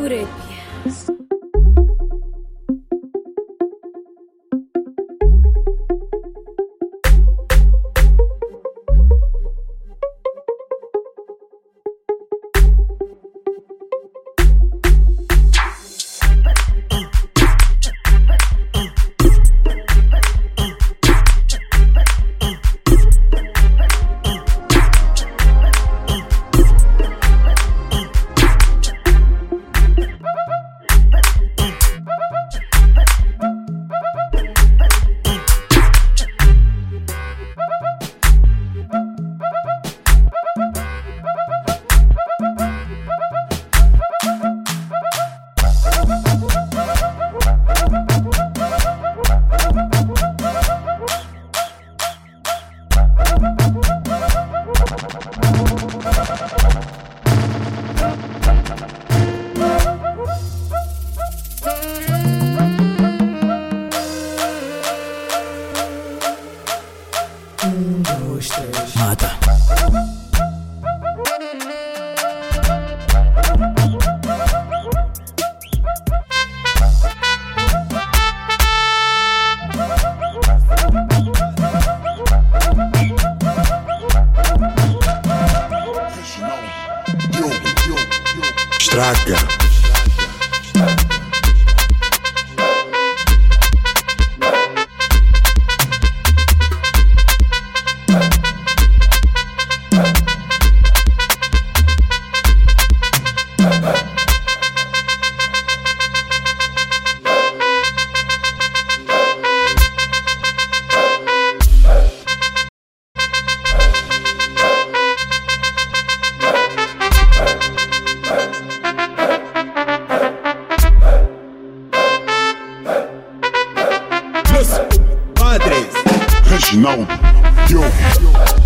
Furépia. raga. now. Yo.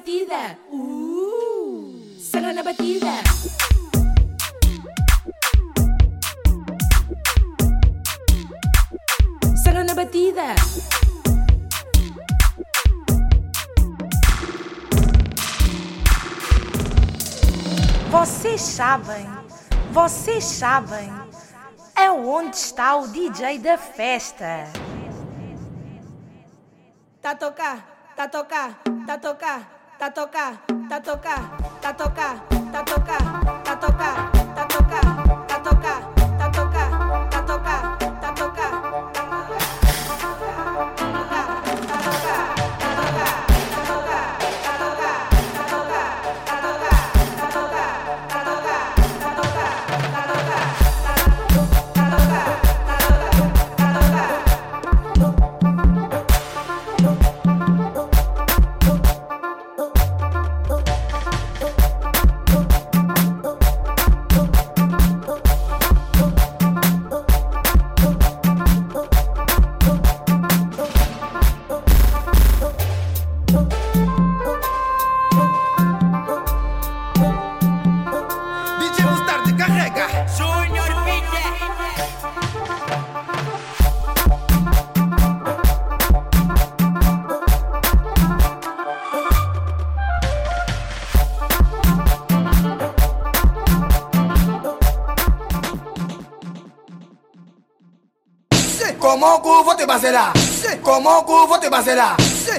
batida. Uh! Será na batida. Será na batida. Vocês sabem, vocês sabem, é onde está o DJ da festa. Tá tocar, tá tocar, tá tocar. ta toca, ta toca, ta toca, ta toca, ta toca. te baserar. Como cu vou te baserar.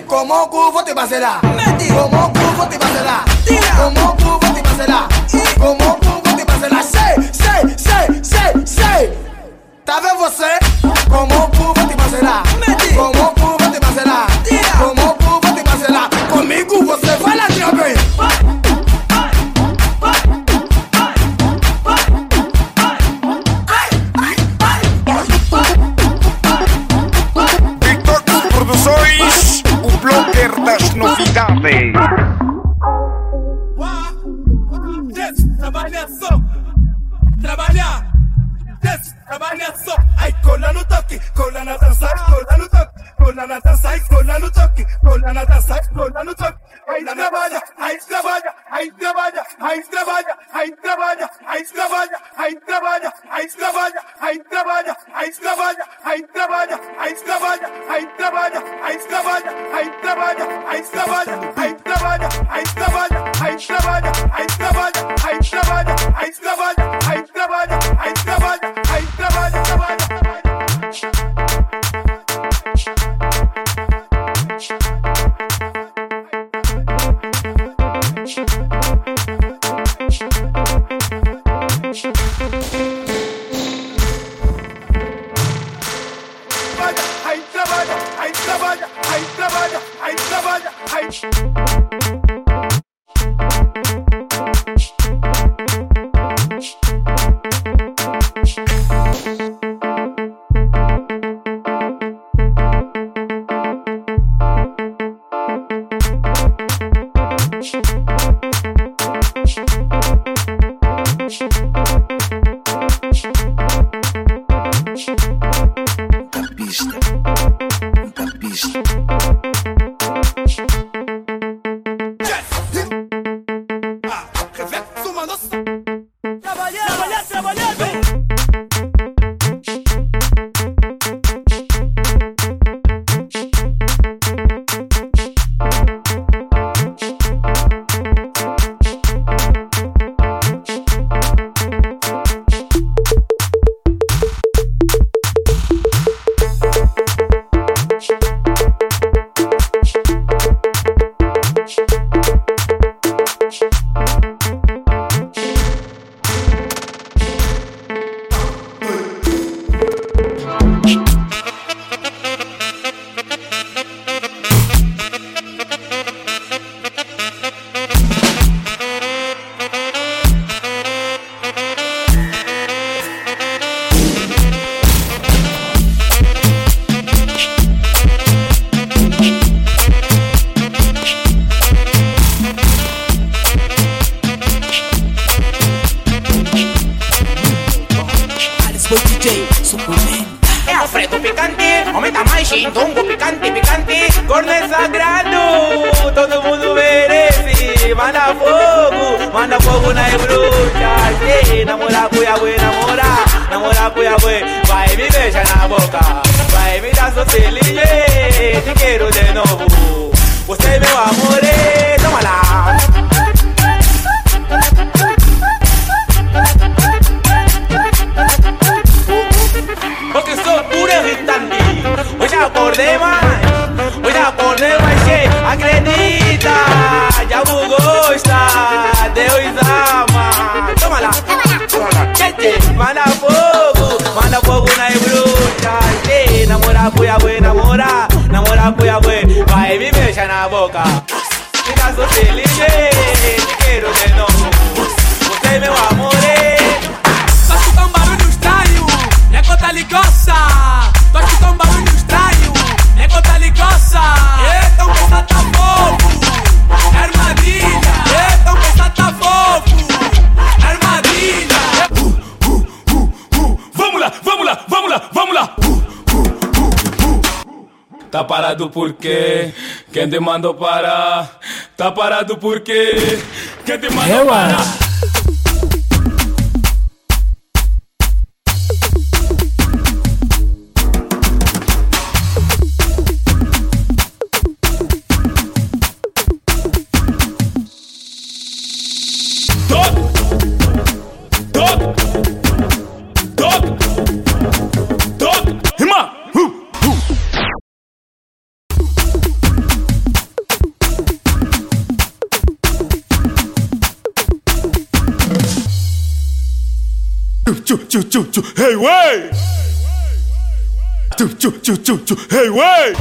Como cu vou te baserar. Como cu vou te baserar. Como cu vou te baserar. Como I said, I Xindongo Picante, picante Corno é sagrado, todo mundo merece Manda fogo, manda fogo nas bruxas yeah, Namora, cuiabue, namora, namora, cuiabue Vai me beijar na boca, vai me dar seu selinho Te quero de novo, Poneva się acredita Ya bugosta De hoy dama. Tómala. Chete Mana poco Mana poco una de brucha Che Namora puya we Namora Namora puya we Pa' me echa na boca. Mira su te libre quiero de nuevo. Tá parado por quê? Quem te mandou parar? Tá parado por quê? Quem te mandou parar? Hey, way! Hey, way!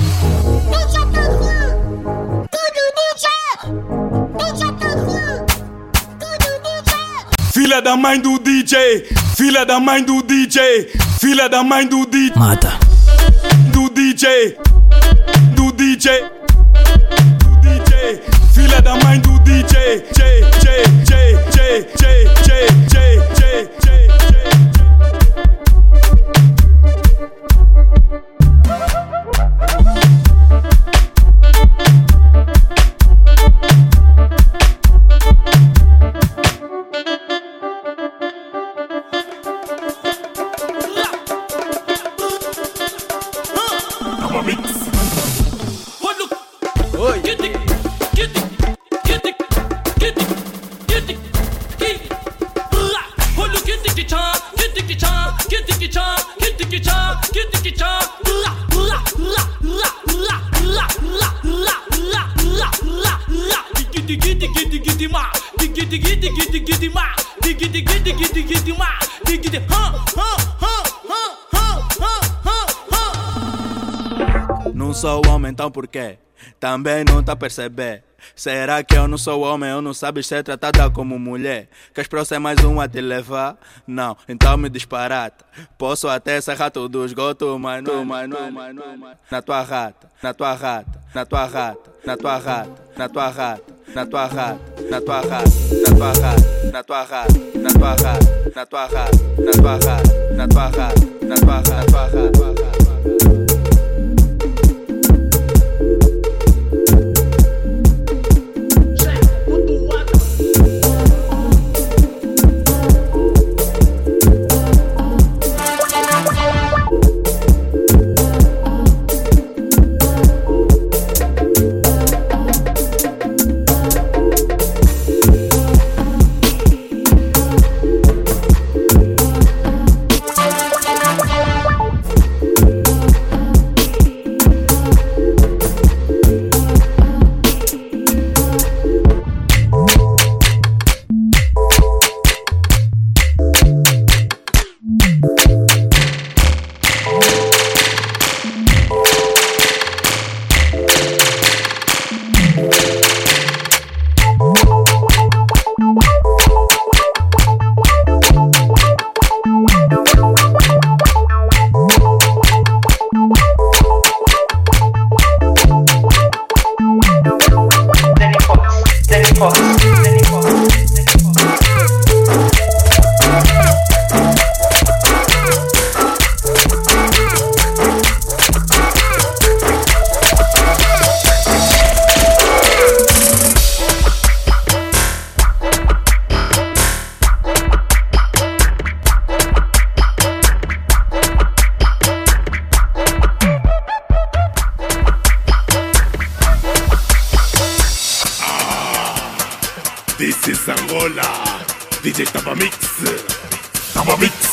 Filha da mãe do DJ, filha da mãe do DJ, filha da mãe do DJ, Mata. do DJ, do DJ, do DJ, filha da mãe do então por quê? Também não tá perceber. Será que eu não sou homem ou não sabes ser tratada como mulher? Queres pra eu ser mais um a te levar? Não, então me disparata. Posso até ser rato do esgoto, mas não, mas não, mas não, mas Na tua rata, na tua rata, na tua rata, na tua rata, na tua rata, na tua rata, na tua rata, na tua rata, na tua rata, na tua rata, na tua rata, na tua rata, na tua rata, na tua rata, na tua rata. This is Angola. DJ Taba Mix. Taba Mix.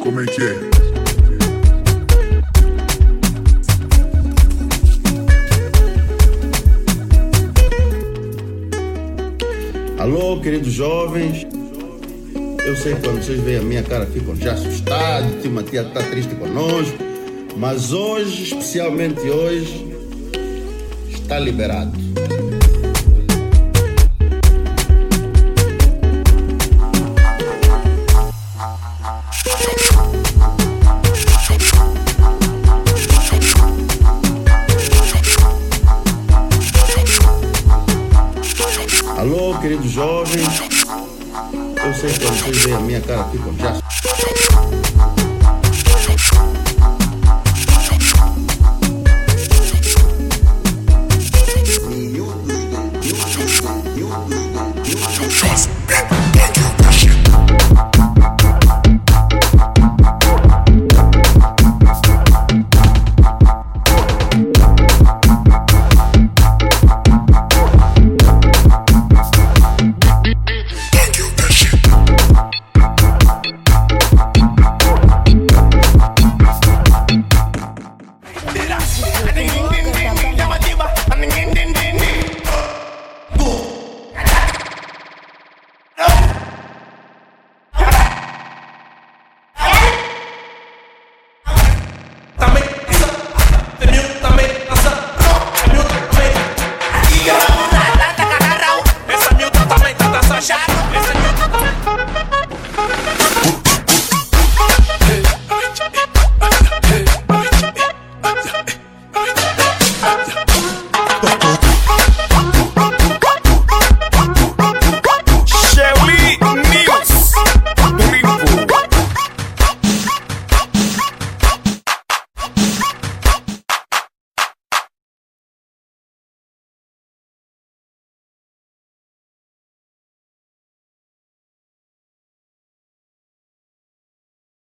Como é que é? Alô, queridos jovens. Eu sei que quando vocês veem a minha cara ficam já assustados, o Matias está triste conosco, mas hoje, especialmente hoje, está liberado. entonces, entonces, entonces, de mí acá, aquí con jazz. Fest.